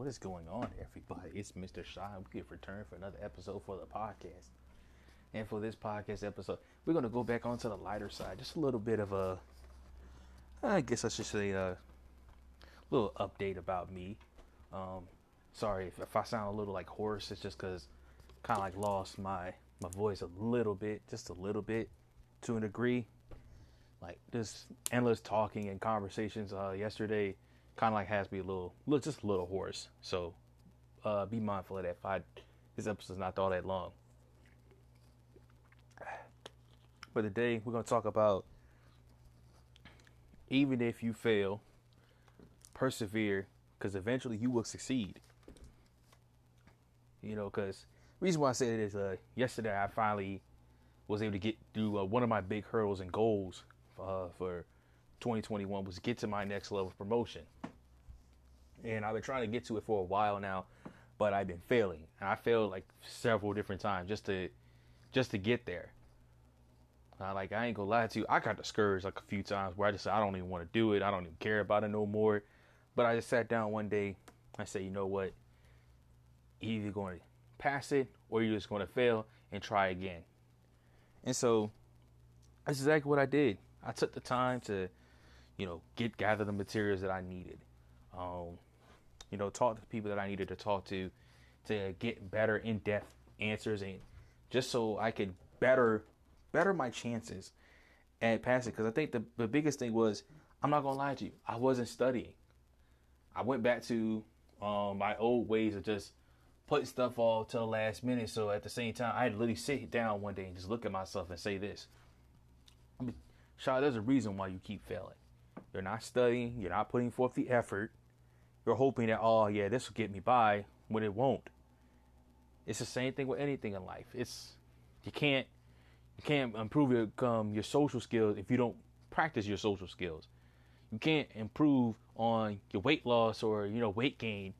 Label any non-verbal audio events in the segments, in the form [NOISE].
What is going on, everybody? [LAUGHS] It's Mr. Shy. We have returned for another episode for the podcast. And for this podcast episode, we're going to go back onto the lighter side. Just a little bit of a, I guess I should say, a little update about me. Um, sorry if, if I sound a little like hoarse. It's just because kind of like lost my my voice a little bit, just a little bit, to a degree. Like just endless talking and conversations. Uh, yesterday kind of like has me a little, just a little hoarse. So uh, be mindful of that. If I, this episode's not all that long. But today we're going to talk about even if you fail, persevere, because eventually you will succeed. You know, because reason why I say it is uh, yesterday I finally was able to get through uh, one of my big hurdles and goals uh, for 2021 was get to my next level promotion and I've been trying to get to it for a while now, but I've been failing, and I failed like several different times just to just to get there. Uh, like I ain't gonna lie to you, I got discouraged like a few times where I just said I don't even want to do it, I don't even care about it no more. But I just sat down one day, I said, you know what, you're either going to pass it or you're just going to fail and try again. And so that's exactly what I did. I took the time to, you know, get gather the materials that I needed. Um, you know, talk to people that I needed to talk to to get better in-depth answers and just so I could better better my chances at passing. Because I think the the biggest thing was I'm not gonna lie to you I wasn't studying. I went back to um, my old ways of just putting stuff off till the last minute. So at the same time I had to literally sit down one day and just look at myself and say this. I mean Shaw there's a reason why you keep failing. You're not studying you're not putting forth the effort you're hoping that oh yeah this will get me by when it won't. It's the same thing with anything in life. It's you can't you can't improve your um, your social skills if you don't practice your social skills. You can't improve on your weight loss or you know weight gain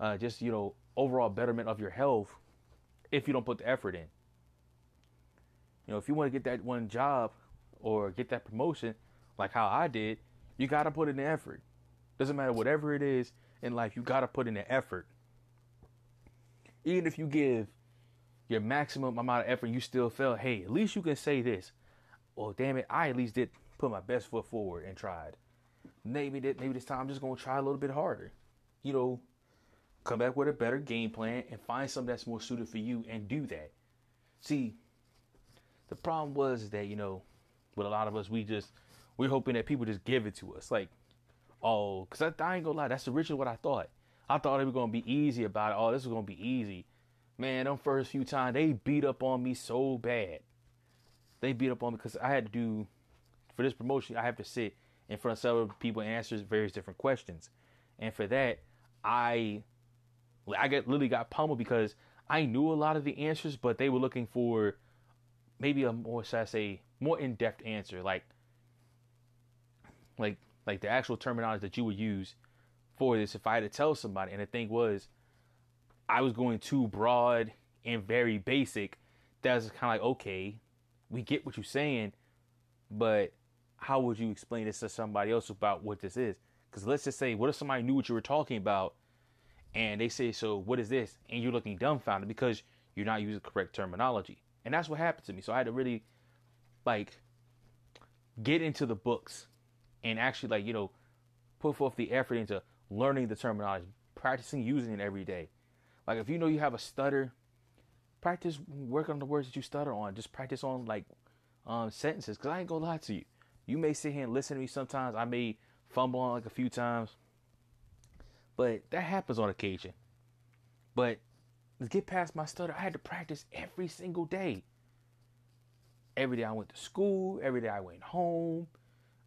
uh, just you know overall betterment of your health if you don't put the effort in. You know if you want to get that one job or get that promotion like how i did you got to put in the effort doesn't matter whatever it is in life, you gotta put in the effort. Even if you give your maximum amount of effort, you still fail. Hey, at least you can say this. Well, damn it, I at least did put my best foot forward and tried. Maybe that maybe this time I'm just gonna try a little bit harder. You know, come back with a better game plan and find something that's more suited for you and do that. See, the problem was that, you know, with a lot of us, we just we're hoping that people just give it to us. Like oh, because I, I ain't gonna lie, that's originally what I thought. I thought it was gonna be easy about it. Oh, this was gonna be easy. Man, them first few times they beat up on me so bad. They beat up on me because I had to do for this promotion. I have to sit in front of several people and answer various different questions, and for that, I I get literally got pummeled because I knew a lot of the answers, but they were looking for maybe a more should I say more in depth answer, like like like the actual terminology that you would use for this if I had to tell somebody. And the thing was, I was going too broad and very basic. That's kind of like, okay, we get what you're saying, but how would you explain this to somebody else about what this is? Because let's just say, what if somebody knew what you were talking about and they say, so what is this? And you're looking dumbfounded because you're not using correct terminology. And that's what happened to me. So I had to really like get into the books and actually like you know put forth the effort into learning the terminology, practicing using it every day. Like if you know you have a stutter, practice working on the words that you stutter on. Just practice on like um, sentences. Cause I ain't gonna lie to you. You may sit here and listen to me sometimes. I may fumble on like a few times, but that happens on occasion. But to get past my stutter, I had to practice every single day. Every day I went to school. Every day I went home.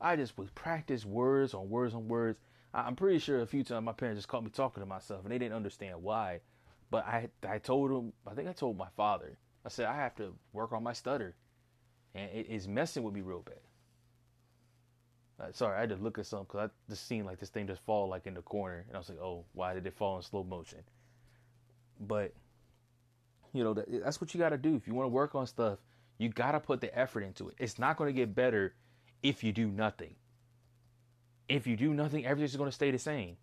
I just would practice words on words on words. I'm pretty sure a few times my parents just caught me talking to myself and they didn't understand why. But I I told them, I think I told my father, I said, I have to work on my stutter. And it is messing with me real bad. Uh, sorry, I had to look at something because I just seen like this thing just fall like in the corner. And I was like, oh, why did it fall in slow motion? But, you know, that, that's what you got to do. If you want to work on stuff, you got to put the effort into it. It's not going to get better if you do nothing. If you do nothing, everything's going to stay the same.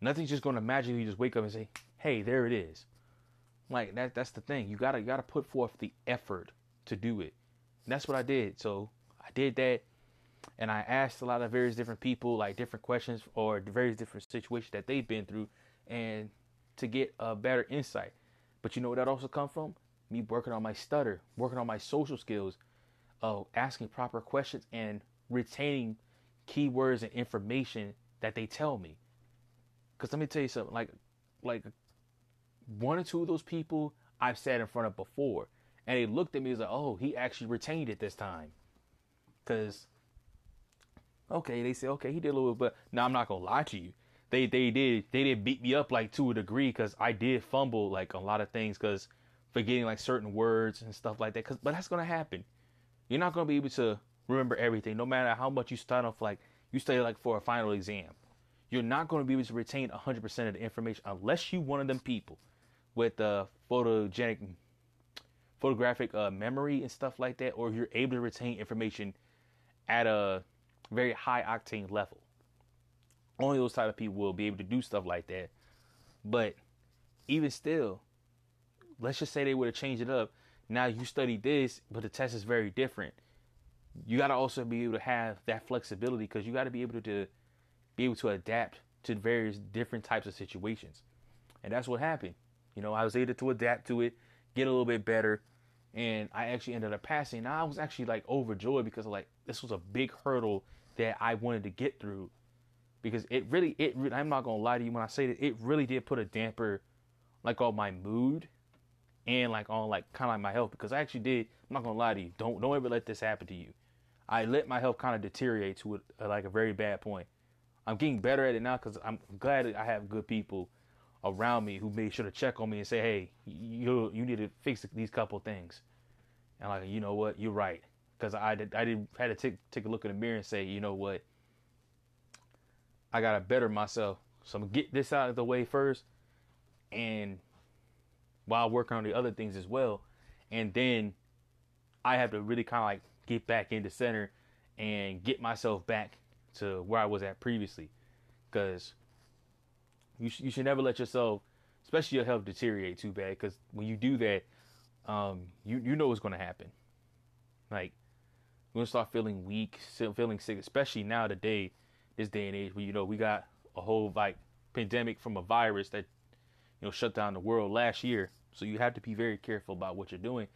Nothing's just gonna magically just wake up and say, "Hey, there it is." Like that. That's the thing. You gotta you gotta put forth the effort to do it. And that's what I did. So I did that, and I asked a lot of various different people like different questions or various different situations that they've been through, and to get a better insight. But you know where that also come from? Me working on my stutter, working on my social skills, of asking proper questions and retaining keywords and information that they tell me. Cause let me tell you something, like like one or two of those people I've sat in front of before, and they looked at me as like, oh, he actually retained it this time. Cause okay, they said okay, he did a little, bit, but now I'm not gonna lie to you. They they did they did beat me up like to a degree because I did fumble like a lot of things because forgetting like certain words and stuff like that. Cause but that's gonna happen. You're not gonna be able to remember everything, no matter how much you start off like you study like for a final exam. You're not going to be able to retain 100% of the information unless you one of them people with uh, photogenic, photographic uh, memory and stuff like that, or you're able to retain information at a very high octane level. Only those type of people will be able to do stuff like that. But even still, let's just say they would have changed it up. Now you study this, but the test is very different you got to also be able to have that flexibility because you got to be able to be able to adapt to various different types of situations. And that's what happened. You know, I was able to adapt to it, get a little bit better, and I actually ended up passing. Now I was actually like overjoyed because like this was a big hurdle that I wanted to get through because it really it I'm not going to lie to you when I say that it really did put a damper like on my mood and like on like kind of like my health because I actually did I'm not to lie to you. Don't don't ever let this happen to you. I let my health kind of deteriorate to a, like a very bad point. I'm getting better at it now because I'm glad I have good people around me who made sure to check on me and say, "Hey, you you need to fix these couple things." And like, you know what, you're right, because I did I did had to take take a look in the mirror and say, you know what, I gotta better myself. So I'm gonna get this out of the way first, and while working on the other things as well, and then I have to really kind of like get back into center and get myself back to where I was at previously. Because you, sh- you should never let yourself, especially your health, deteriorate too bad. Because when you do that, um, you, you know what's going to happen. Like, you're going to start feeling weak, feeling sick, especially now today, this day and age where, you know, we got a whole like pandemic from a virus that, you know, shut down the world last year. So you have to be very careful about what you're doing.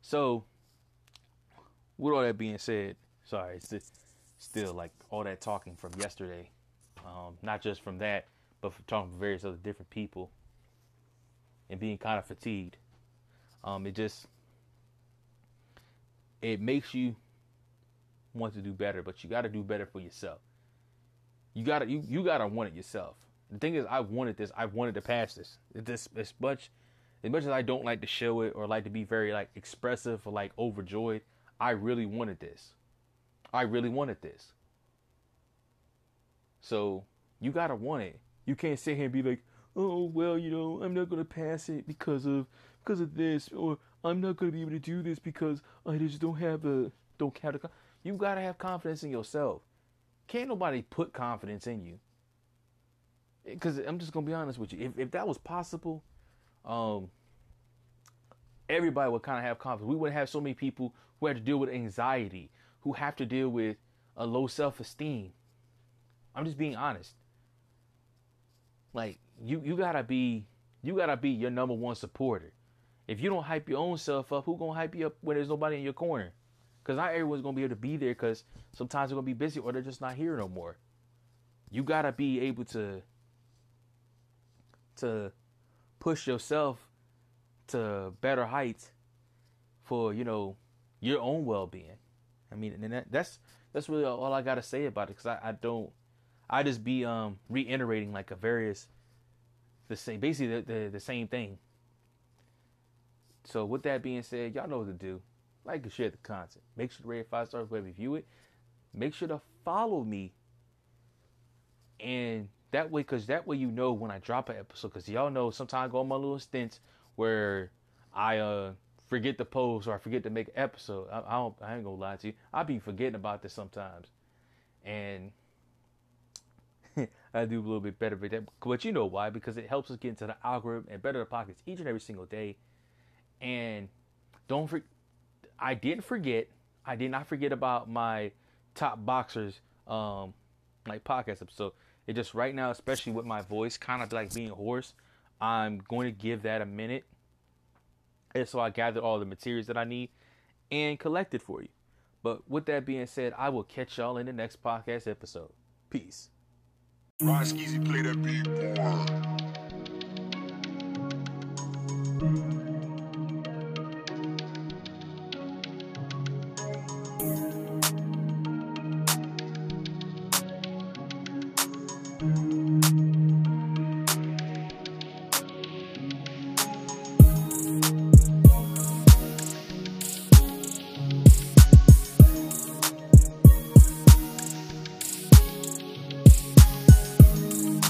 So with all that being said, sorry, it's just still like all that talking from yesterday, um, not just from that, but from talking to various other different people and being kind of fatigued. Um, it just it makes you want to do better, but you got to do better for yourself. You gotta you you gotta want it yourself. The thing is, I wanted this. I wanted to pass this. This as much as much as I don't like to show it or like to be very like expressive or like overjoyed. I really wanted this. I really wanted this. So you gotta want it. You can't sit here and be like, oh well, you know, I'm not gonna pass it because of because of this, or I'm not gonna be able to do this because I just don't have the don't have the. You gotta have confidence in yourself. Can't nobody put confidence in you. Because I'm just gonna be honest with you. If if that was possible, um, everybody would kind of have confidence. We wouldn't have so many people who have to deal with anxiety, who have to deal with a low self esteem. I'm just being honest. Like you, you gotta be, you gotta be your number one supporter. If you don't hype your own self up, who gonna hype you up when there's nobody in your corner? Because not everyone's gonna be able to be there. Because sometimes they're gonna be busy or they're just not here no more. You gotta be able to, to push yourself to better heights for you know your own well-being. I mean, and that, that's that's really all I gotta say about it because I, I don't I just be um reiterating like a various the same basically the, the, the same thing. So with that being said, y'all know what to do. Like and share the content. Make sure to rate five stars wherever you view it. Make sure to follow me. And that way, cause that way you know when I drop an episode. Cause y'all know sometimes I go on my little stints where I uh forget to post or I forget to make an episode. I, I don't. I ain't gonna lie to you. I be forgetting about this sometimes, and [LAUGHS] I do a little bit better. But, that, but you know why? Because it helps us get into the algorithm and better the pockets each and every single day. And don't for, I didn't forget. I did not forget about my top boxers um like podcast episode. It just right now, especially with my voice kind of like being hoarse, I'm going to give that a minute. And so I gathered all the materials that I need and collected for you. But with that being said, I will catch y'all in the next podcast episode. Peace. Play that beat, boy.